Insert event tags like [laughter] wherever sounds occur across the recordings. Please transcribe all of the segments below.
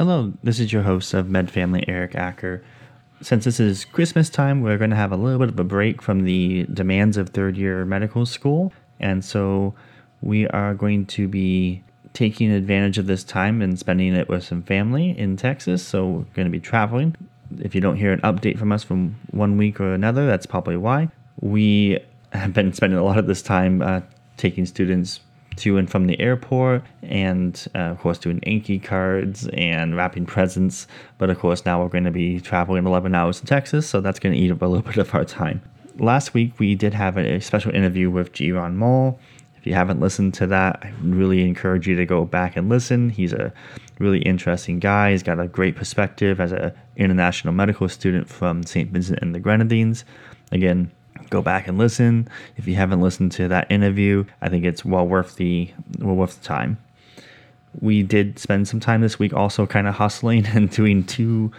Hello, this is your host of Med Family, Eric Acker. Since this is Christmas time, we're going to have a little bit of a break from the demands of third year medical school. And so we are going to be taking advantage of this time and spending it with some family in Texas. So we're going to be traveling. If you don't hear an update from us from one week or another, that's probably why. We have been spending a lot of this time uh, taking students to and from the airport and uh, of course doing Anki cards and wrapping presents. But of course now we're going to be traveling 11 hours to Texas, so that's going to eat up a little bit of our time. Last week we did have a special interview with Jiron Mole. If you haven't listened to that, I really encourage you to go back and listen. He's a really interesting guy. He's got a great perspective as an international medical student from St. Vincent and the Grenadines. Again, go back and listen. If you haven't listened to that interview, I think it's well worth the well worth the time. We did spend some time this week also kind of hustling [laughs] and doing two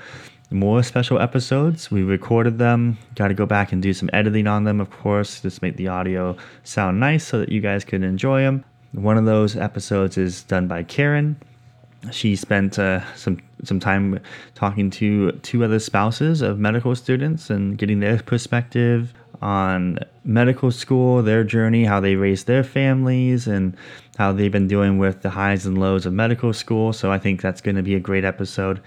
more special episodes. We recorded them, got to go back and do some editing on them, of course, just make the audio sound nice so that you guys can enjoy them. One of those episodes is done by Karen. She spent uh, some some time talking to two other spouses of medical students and getting their perspective on medical school, their journey, how they raised their families, and how they've been doing with the highs and lows of medical school. So I think that's going to be a great episode.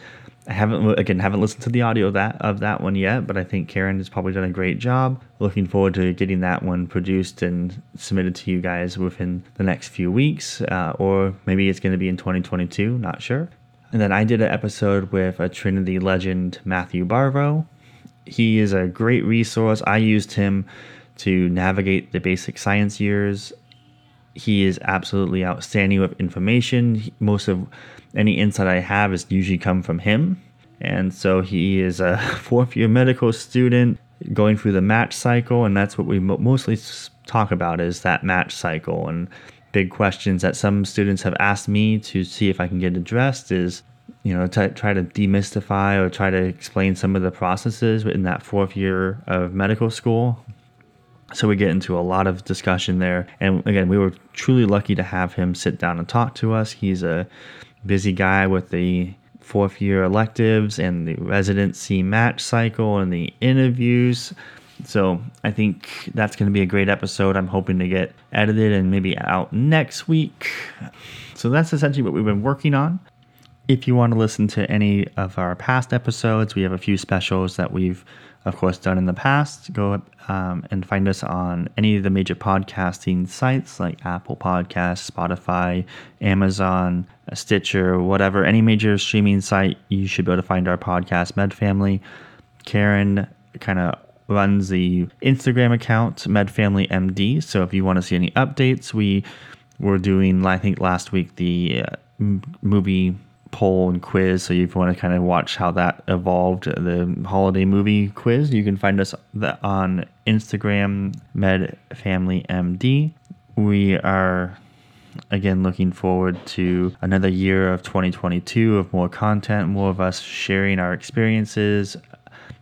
I haven't again haven't listened to the audio of that of that one yet, but I think Karen has probably done a great job. Looking forward to getting that one produced and submitted to you guys within the next few weeks, uh, or maybe it's going to be in 2022. Not sure. And then I did an episode with a Trinity legend, Matthew Barrow. He is a great resource. I used him to navigate the basic science years. He is absolutely outstanding with information. Most of any insight I have is usually come from him. And so he is a [laughs] fourth year medical student going through the match cycle. And that's what we mostly talk about is that match cycle. And big questions that some students have asked me to see if I can get addressed is you know, try to demystify or try to explain some of the processes in that fourth year of medical school. So we get into a lot of discussion there. And again, we were truly lucky to have him sit down and talk to us. He's a busy guy with the fourth year electives and the residency match cycle and the interviews. So I think that's going to be a great episode. I'm hoping to get edited and maybe out next week. So that's essentially what we've been working on. If you want to listen to any of our past episodes, we have a few specials that we've, of course, done in the past. Go um, and find us on any of the major podcasting sites like Apple Podcasts, Spotify, Amazon, Stitcher, whatever. Any major streaming site, you should be able to find our podcast, Med Family. Karen kind of runs the Instagram account, MedFamilyMD. So if you want to see any updates, we were doing, I think, last week the uh, movie poll and quiz. So if you want to kind of watch how that evolved, uh, the holiday movie quiz, you can find us on Instagram, Med Family MD. We are again looking forward to another year of 2022 of more content, more of us sharing our experiences,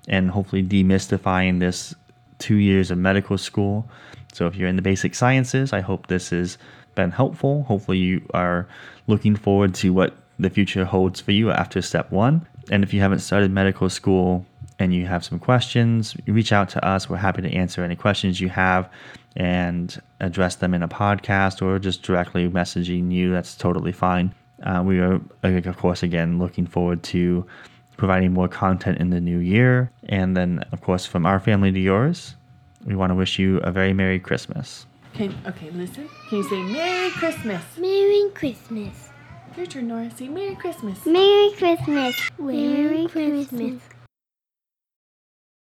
and hopefully demystifying this two years of medical school. So if you're in the basic sciences, I hope this has been helpful. Hopefully you are looking forward to what the future holds for you after step one. And if you haven't started medical school and you have some questions, reach out to us. We're happy to answer any questions you have and address them in a podcast or just directly messaging you. That's totally fine. Uh, we are, of course, again, looking forward to providing more content in the new year. And then, of course, from our family to yours, we want to wish you a very Merry Christmas. Okay, okay, listen. Can you say Merry Christmas? Merry Christmas. Your turn, Nora. Say Merry Christmas. Merry Christmas. Merry Christmas.